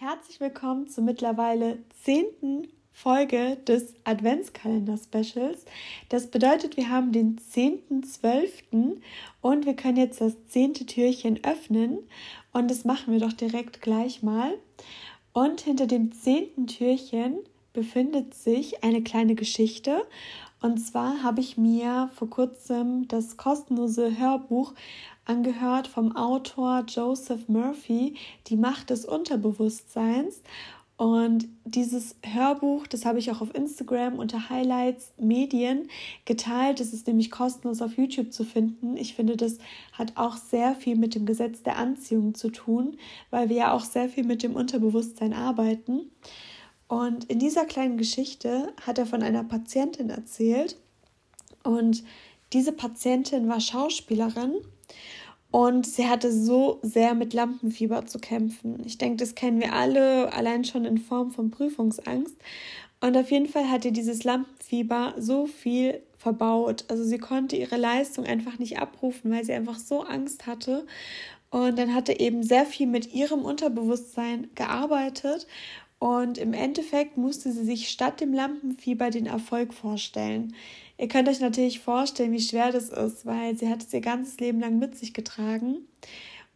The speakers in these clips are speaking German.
herzlich willkommen zur mittlerweile zehnten Folge des Adventskalender-Specials. Das bedeutet, wir haben den 10.12. und wir können jetzt das zehnte Türchen öffnen. Und das machen wir doch direkt gleich mal. Und hinter dem zehnten Türchen befindet sich eine kleine Geschichte. Und zwar habe ich mir vor kurzem das kostenlose Hörbuch angehört vom Autor Joseph Murphy, Die Macht des Unterbewusstseins. Und dieses Hörbuch, das habe ich auch auf Instagram unter Highlights Medien geteilt. Das ist nämlich kostenlos auf YouTube zu finden. Ich finde, das hat auch sehr viel mit dem Gesetz der Anziehung zu tun, weil wir ja auch sehr viel mit dem Unterbewusstsein arbeiten. Und in dieser kleinen Geschichte hat er von einer Patientin erzählt. Und diese Patientin war Schauspielerin und sie hatte so sehr mit Lampenfieber zu kämpfen. Ich denke, das kennen wir alle, allein schon in Form von Prüfungsangst. Und auf jeden Fall hat ihr dieses Lampenfieber so viel verbaut. Also sie konnte ihre Leistung einfach nicht abrufen, weil sie einfach so Angst hatte. Und dann hatte eben sehr viel mit ihrem Unterbewusstsein gearbeitet. Und im Endeffekt musste sie sich statt dem Lampenfieber den Erfolg vorstellen. Ihr könnt euch natürlich vorstellen, wie schwer das ist, weil sie hat es ihr ganzes Leben lang mit sich getragen.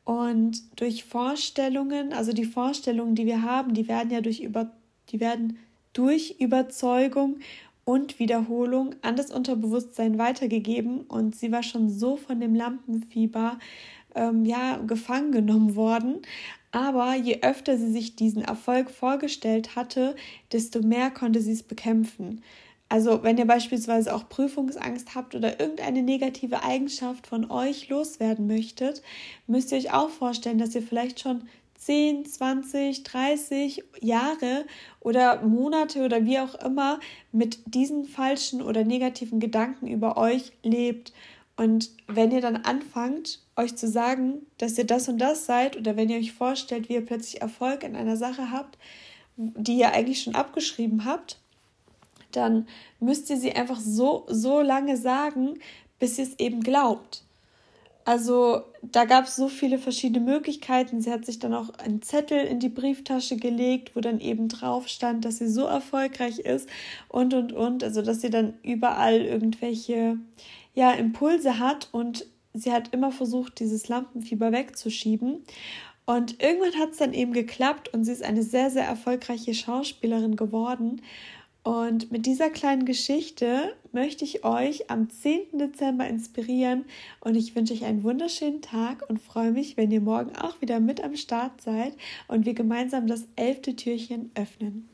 Und durch Vorstellungen, also die Vorstellungen, die wir haben, die werden ja durch über, die werden durch Überzeugung und Wiederholung an das Unterbewusstsein weitergegeben. Und sie war schon so von dem Lampenfieber ähm, ja, gefangen genommen worden. Aber je öfter sie sich diesen Erfolg vorgestellt hatte, desto mehr konnte sie es bekämpfen. Also wenn ihr beispielsweise auch Prüfungsangst habt oder irgendeine negative Eigenschaft von euch loswerden möchtet, müsst ihr euch auch vorstellen, dass ihr vielleicht schon 10, 20, 30 Jahre oder Monate oder wie auch immer mit diesen falschen oder negativen Gedanken über euch lebt. Und wenn ihr dann anfangt, euch zu sagen, dass ihr das und das seid, oder wenn ihr euch vorstellt, wie ihr plötzlich Erfolg in einer Sache habt, die ihr eigentlich schon abgeschrieben habt, dann müsst ihr sie einfach so, so lange sagen, bis ihr es eben glaubt. Also da gab es so viele verschiedene Möglichkeiten. Sie hat sich dann auch einen Zettel in die Brieftasche gelegt, wo dann eben drauf stand, dass sie so erfolgreich ist und und und. Also dass sie dann überall irgendwelche ja, Impulse hat und sie hat immer versucht, dieses Lampenfieber wegzuschieben. Und irgendwann hat es dann eben geklappt und sie ist eine sehr, sehr erfolgreiche Schauspielerin geworden. Und mit dieser kleinen Geschichte möchte ich euch am 10. Dezember inspirieren und ich wünsche euch einen wunderschönen Tag und freue mich, wenn ihr morgen auch wieder mit am Start seid und wir gemeinsam das elfte Türchen öffnen.